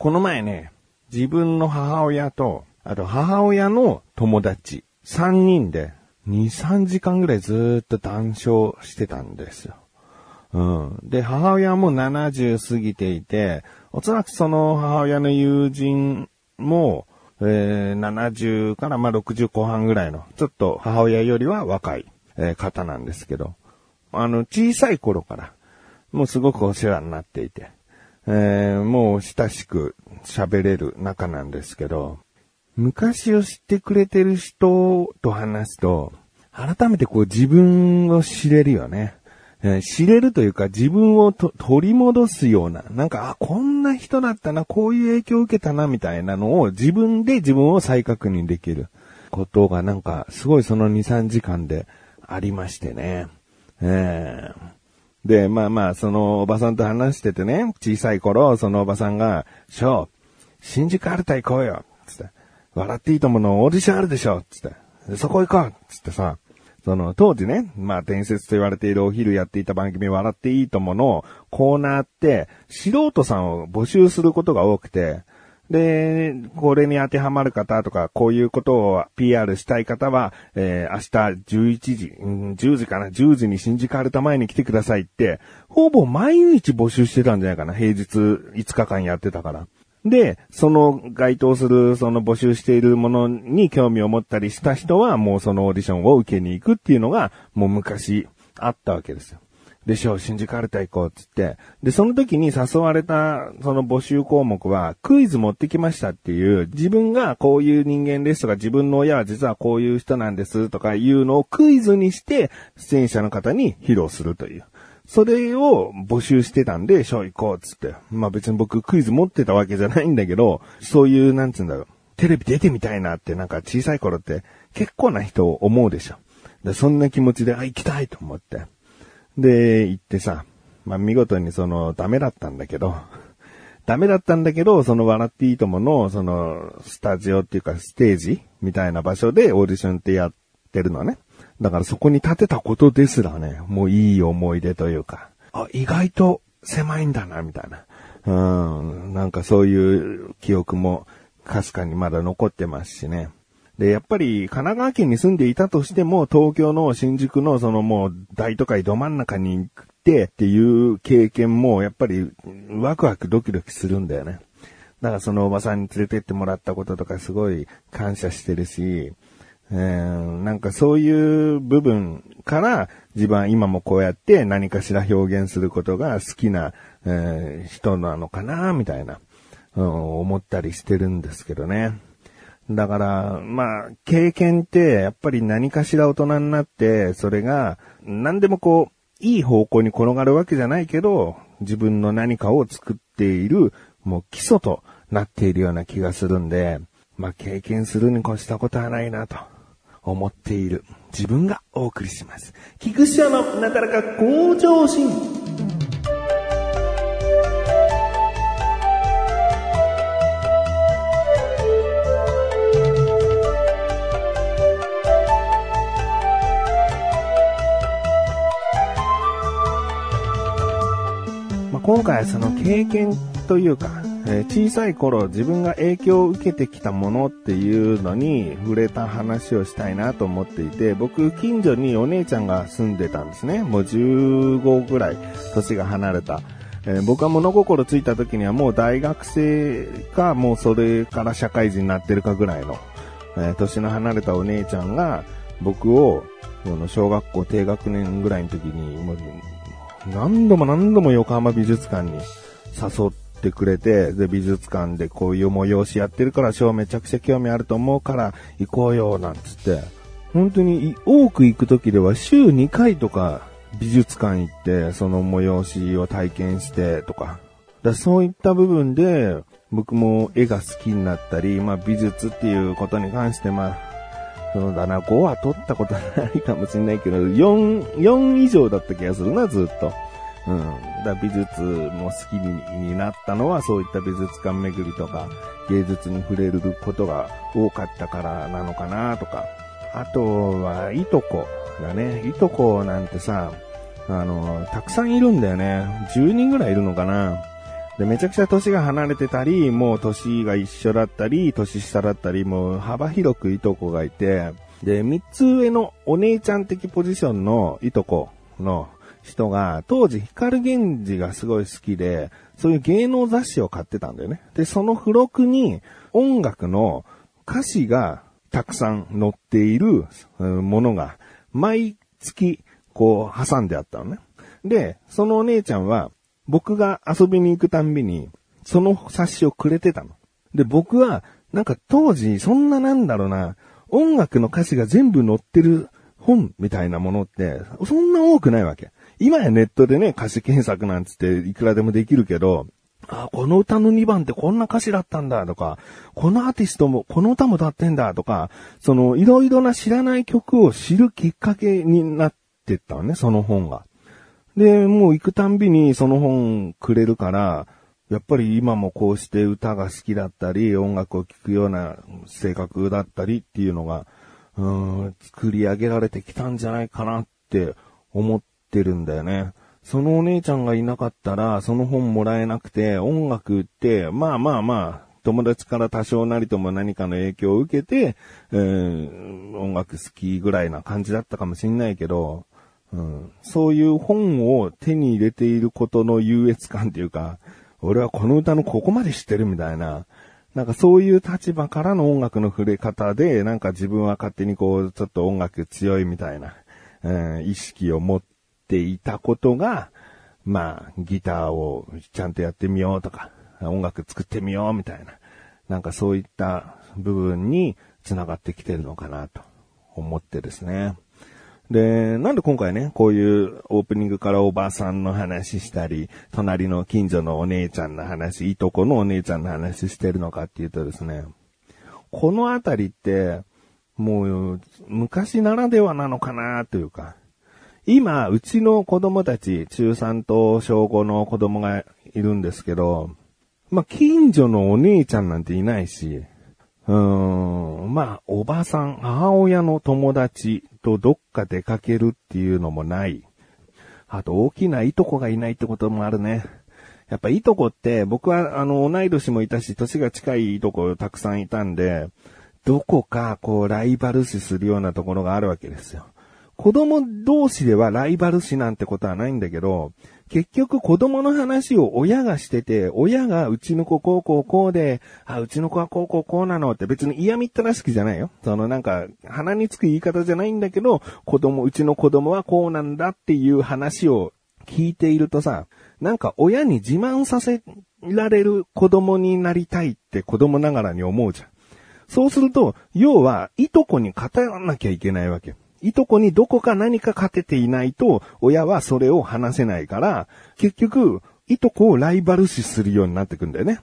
この前ね、自分の母親と、あと母親の友達、3人で2、3時間ぐらいずっと談笑してたんですよ。うん。で、母親も70過ぎていて、おそらくその母親の友人も、えー、70からまあ60後半ぐらいの、ちょっと母親よりは若い、えー方なんですけど、あの、小さい頃から、もうすごくお世話になっていて、えーもう親しく喋れる仲なんですけど、昔を知ってくれてる人と話すと、改めてこう自分を知れるよね。え知れるというか自分を取り戻すような、なんか、あ、こんな人だったな、こういう影響を受けたな、みたいなのを自分で自分を再確認できることがなんか、すごいその2、3時間でありましてね。えーで、まあまあ、そのおばさんと話しててね、小さい頃、そのおばさんが、ショー、新宿アルタ行こうよ、つって。笑っていいとものオーディションあるでしょ、つって。そこ行こう、つってさ、その、当時ね、まあ伝説と言われているお昼やっていた番組笑っていいとものコーナーって、素人さんを募集することが多くて、で、これに当てはまる方とか、こういうことを PR したい方は、えー明日11時、うん10時かな、10時に新宿アルタ前に来てくださいって、ほぼ毎日募集してたんじゃないかな、平日5日間やってたから。で、その該当する、その募集しているものに興味を持ったりした人は、もうそのオーディションを受けに行くっていうのが、もう昔あったわけですよ。でしょう、新宿アルタ行こうっつって。で、その時に誘われた、その募集項目は、クイズ持ってきましたっていう、自分がこういう人間ですとか、自分の親は実はこういう人なんですとかいうのをクイズにして、出演者の方に披露するという。それを募集してたんで、ショー行こうっつって。まあ別に僕クイズ持ってたわけじゃないんだけど、そういう、なんつうんだろう。テレビ出てみたいなってなんか小さい頃って結構な人を思うでしょ。でそんな気持ちで、あ、行きたいと思って。で、行ってさ、まあ見事にその、ダメだったんだけど、ダメだったんだけど、その笑っていいともの、その、スタジオっていうかステージみたいな場所でオーディションってやってるのね。だからそこに立てたことですらね、もういい思い出というか、あ、意外と狭いんだな、みたいな。うん、なんかそういう記憶も、かすかにまだ残ってますしね。で、やっぱり神奈川県に住んでいたとしても、東京の新宿のそのもう大都会ど真ん中に行ってっていう経験も、やっぱりワクワクドキドキするんだよね。だからそのおばさんに連れてってもらったこととかすごい感謝してるし、えーなんかそういう部分から自分は今もこうやって何かしら表現することが好きな、えー人なのかな、みたいな、うん思ったりしてるんですけどね。だから、まあ、経験って、やっぱり何かしら大人になって、それが、何でもこう、いい方向に転がるわけじゃないけど、自分の何かを作っている、もう基礎となっているような気がするんで、まあ、経験するに越したことはないなと、思っている自分がお送りします。菊師匠のなだらか向上心。今回はその経験というか、えー小さい頃自分が影響を受けてきたものっていうのに触れた話をしたいなと思っていて、僕近所にお姉ちゃんが住んでたんですね。もう15ぐらい年が離れた。えー僕は物心ついた時にはもう大学生かもうそれから社会人になってるかぐらいの、えー年の離れたお姉ちゃんが僕をその小学校低学年ぐらいの時に何度も何度も横浜美術館に誘ってくれて、で、美術館でこういう催しやってるから、ショーめちゃくちゃ興味あると思うから行こうよ、なんつって。本当に多く行く時では週2回とか美術館行って、その催しを体験してとか。だそういった部分で、僕も絵が好きになったり、まあ美術っていうことに関して、まあ、そうだな、5は取ったことないかもしれないけど、4、4以上だった気がするな、ずっと。うん。だ美術も好きになったのは、そういった美術館巡りとか、芸術に触れることが多かったからなのかな、とか。あとは、いとこだね。いとこなんてさ、あの、たくさんいるんだよね。10人ぐらいいるのかな。で、めちゃくちゃ年が離れてたり、もう年が一緒だったり、年下だったり、もう幅広くいとこがいて、で、三つ上のお姉ちゃん的ポジションのいとこの人が、当時光源氏がすごい好きで、そういう芸能雑誌を買ってたんだよね。で、その付録に音楽の歌詞がたくさん載っているものが、毎月、こう、挟んであったのね。で、そのお姉ちゃんは、僕が遊びに行くたんびに、その冊子をくれてたの。で、僕は、なんか当時、そんななんだろうな、音楽の歌詞が全部載ってる本みたいなものって、そんな多くないわけ。今やネットでね、歌詞検索なんつっていくらでもできるけど、あ、この歌の2番ってこんな歌詞だったんだとか、このアーティストもこの歌も歌ってんだとか、そのいろいろな知らない曲を知るきっかけになってったのね、その本が。で、もう行くたんびにその本くれるから、やっぱり今もこうして歌が好きだったり、音楽を聴くような性格だったりっていうのが、うん、作り上げられてきたんじゃないかなって思ってるんだよね。そのお姉ちゃんがいなかったら、その本もらえなくて、音楽って、まあまあまあ、友達から多少なりとも何かの影響を受けて、えー、音楽好きぐらいな感じだったかもしんないけど、そういう本を手に入れていることの優越感っていうか、俺はこの歌のここまで知ってるみたいな、なんかそういう立場からの音楽の触れ方で、なんか自分は勝手にこう、ちょっと音楽強いみたいな、うん、意識を持っていたことが、まあ、ギターをちゃんとやってみようとか、音楽作ってみようみたいな、なんかそういった部分に繋がってきてるのかなと思ってですね。で、なんで今回ね、こういうオープニングからおばさんの話したり、隣の近所のお姉ちゃんの話、いとこのお姉ちゃんの話してるのかっていうとですね、このあたりって、もう、昔ならではなのかなというか、今、うちの子供たち、中3と小5の子供がいるんですけど、まあ、近所のお姉ちゃんなんていないし、うーん、まあ、おばさん、母親の友達とどっか出かけるっていうのもない。あと、大きないとこがいないってこともあるね。やっぱいとこって、僕はあの、同い年もいたし、年が近いいとこたくさんいたんで、どこかこう、ライバル視するようなところがあるわけですよ。子供同士ではライバル視なんてことはないんだけど、結局子供の話を親がしてて、親がうちの子こうこうこうで、あ、うちの子はこうこうこうなのって別に嫌みったらしきじゃないよ。そのなんか、鼻につく言い方じゃないんだけど、子供、うちの子供はこうなんだっていう話を聞いているとさ、なんか親に自慢させられる子供になりたいって子供ながらに思うじゃん。そうすると、要は、いとこに偏らなきゃいけないわけ。いとこにどこか何か勝てていないと、親はそれを話せないから、結局、いとこをライバル視するようになってくんだよね。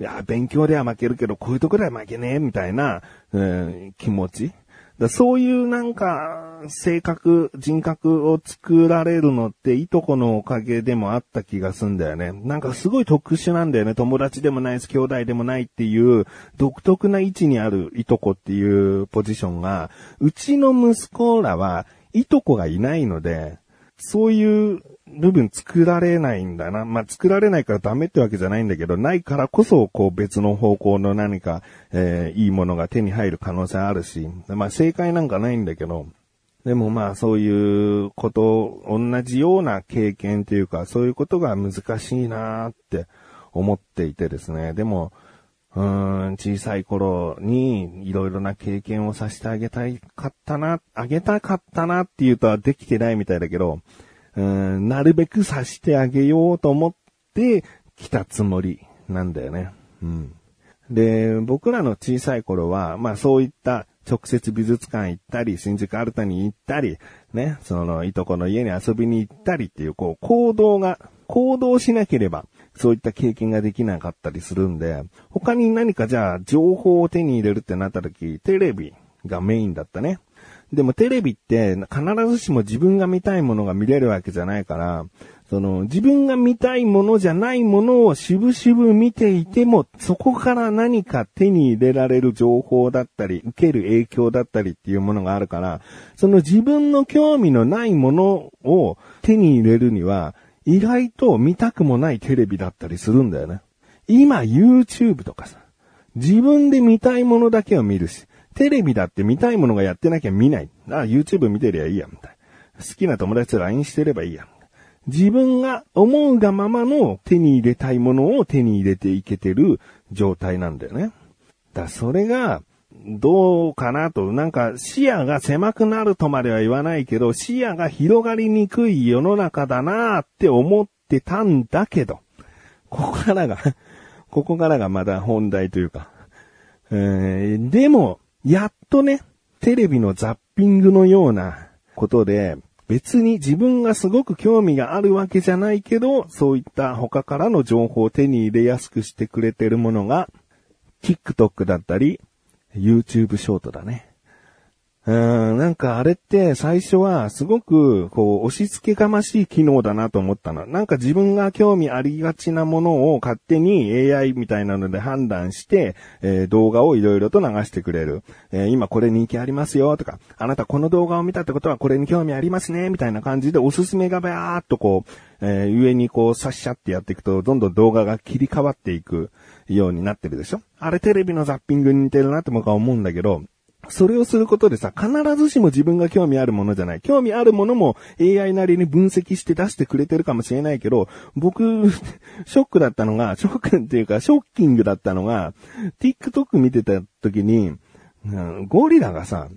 いや、勉強では負けるけど、こういうとこでは負けねえ、みたいな、うん、気持ち。だそういうなんか、性格、人格を作られるのって、いとこのおかげでもあった気がすんだよね。なんかすごい特殊なんだよね。友達でもないし、兄弟でもないっていう、独特な位置にあるいとこっていうポジションが、うちの息子らは、いとこがいないので、そういう部分作られないんだな。まあ、作られないからダメってわけじゃないんだけど、ないからこそ、こう別の方向の何か、えー、いいものが手に入る可能性あるし、まあ、正解なんかないんだけど、でもまあそういうこと、同じような経験というか、そういうことが難しいなーって思っていてですね。でも、うん、小さい頃にいろいろな経験をさせてあげたいかったな、あげたかったなっていうとはできてないみたいだけど、うん、なるべくさしてあげようと思って来たつもりなんだよね。うん。で、僕らの小さい頃は、まあそういった直接美術館行ったり、新宿アルタに行ったり、ね、その、いとこの家に遊びに行ったりっていう、こう、行動が、行動しなければ、そういった経験ができなかったりするんで、他に何かじゃあ、情報を手に入れるってなった時、テレビがメインだったね。でもテレビって必ずしも自分が見たいものが見れるわけじゃないから、その自分が見たいものじゃないものをしぶしぶ見ていても、そこから何か手に入れられる情報だったり、受ける影響だったりっていうものがあるから、その自分の興味のないものを手に入れるには、意外と見たくもないテレビだったりするんだよね。今 YouTube とかさ、自分で見たいものだけを見るし、テレビだって見たいものがやってなきゃ見ない。ああ、YouTube 見てりゃいいや、みたいな。好きな友達と LINE してればいいや。自分が思うがままの手に入れたいものを手に入れていけてる状態なんだよね。だそれが、どうかなと、なんか視野が狭くなるとまでは言わないけど、視野が広がりにくい世の中だなって思ってたんだけど、ここからが ここからがまだ本題というか、えー、でも、やっとね、テレビのザッピングのようなことで、別に自分がすごく興味があるわけじゃないけど、そういった他からの情報を手に入れやすくしてくれてるものが、TikTok だったり、YouTube ショートだね。うん、なんかあれって最初はすごくこう押し付けがましい機能だなと思ったの。なんか自分が興味ありがちなものを勝手に AI みたいなので判断して、えー、動画をいろいろと流してくれる。えー、今これ人気ありますよとか、あなたこの動画を見たってことはこれに興味ありますねみたいな感じでおすすめがバーっとこう、えー、上にこう差しちゃってやっていくとどんどん動画が切り替わっていくようになってるでしょあれテレビのザッピングに似てるなって僕は思うんだけど、それをすることでさ、必ずしも自分が興味あるものじゃない。興味あるものも AI なりに分析して出してくれてるかもしれないけど、僕、ショックだったのが、ショックっていうか、ショッキングだったのが、TikTok 見てた時に、うん、ゴリラがさ、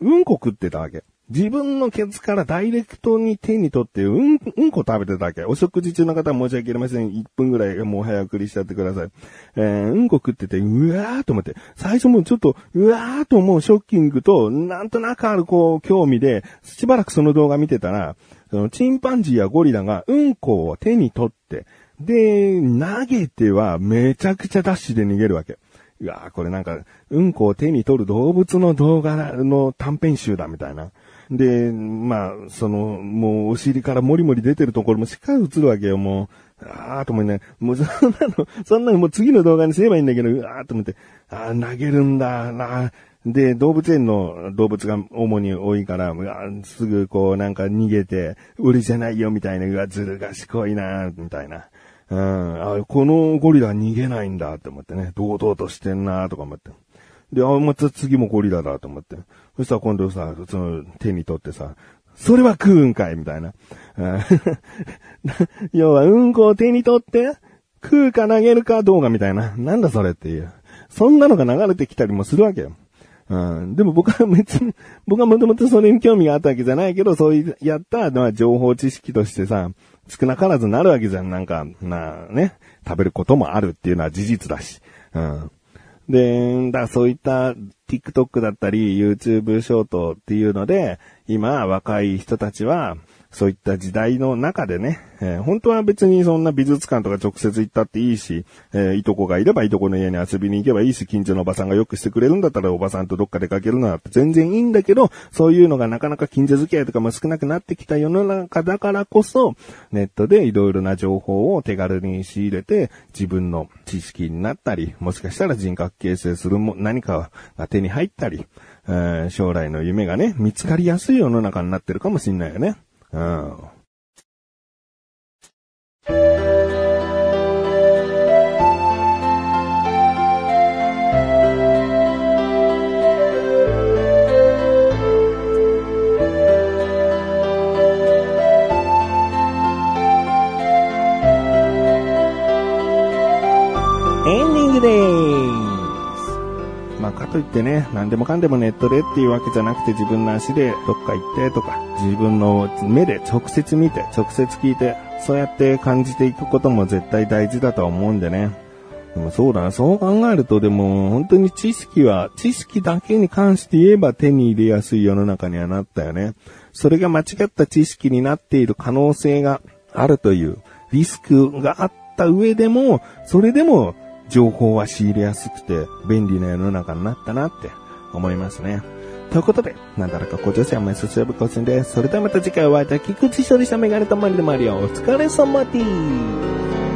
うんこ食ってたわけ。自分のケツからダイレクトに手に取って、うん、うんこ食べてたわけ。お食事中の方は申し訳ありません。1分ぐらいもう早送りしちゃってください。えー、うんこ食ってて、うわーと思って。最初もうちょっと、うわーと思うショッキングと、なんとなくあるこう、興味で、しばらくその動画見てたら、そのチンパンジーやゴリラがうんこを手に取って、で、投げてはめちゃくちゃダッシュで逃げるわけ。うわーこれなんか、うんこを手に取る動物の動画の短編集だみたいな。で、まあ、その、もうお尻からもりもり出てるところもしっかり映るわけよ、もう。ああ、と思いね。もうそんなの、そんなのもう次の動画にすればいいんだけど、ああ、と思って、ああ、投げるんだ、なで、動物園の動物が主に多いから、すぐこうなんか逃げて、俺じゃないよみたいな、うわ、ずる賢いな、みたいな。うん、あこのゴリラ逃げないんだって思ってね、堂々としてんなとか思って。で、あ、また次もゴリラだと思って。そしたら今度さ、その手に取ってさ、それは食うんかいみたいな。要は、うんこを手に取って、食うか投げるかどうかみたいな。なんだそれっていう。そんなのが流れてきたりもするわけよ。うん、でも僕は別に、僕はもともとそれに興味があったわけじゃないけど、そういう、やったのは情報知識としてさ、少なからずなるわけじゃん。なんか、なね、食べることもあるっていうのは事実だし。うん。で、だそういった TikTok だったり YouTube ショートっていうので、今若い人たちは、そういった時代の中でね、えー、本当は別にそんな美術館とか直接行ったっていいし、えー、いとこがいればいとこの家に遊びに行けばいいし、近所のおばさんがよくしてくれるんだったらおばさんとどっか出かけるのは全然いいんだけど、そういうのがなかなか近所付き合いとかも少なくなってきた世の中だからこそ、ネットでいろいろな情報を手軽に仕入れて、自分の知識になったり、もしかしたら人格形成するも何かが手に入ったり、えー、将来の夢がね、見つかりやすい世の中になってるかもしんないよね。うてね、何でもかんでもネットでっていうわけじゃなくて自分の足でどっか行ってとか、自分の目で直接見て、直接聞いて、そうやって感じていくことも絶対大事だとは思うんでね。でもそうだな、そう考えるとでも本当に知識は、知識だけに関して言えば手に入れやすい世の中にはなったよね。それが間違った知識になっている可能性があるというリスクがあった上でも、それでも情報は仕入れやすくて便利な世の中になったなって思いますね。ということで、なんだらかご女性はメスセーブ更新です。それではまた次回お会いいたい菊池処理したメガネとマリでマリオお疲れ様です。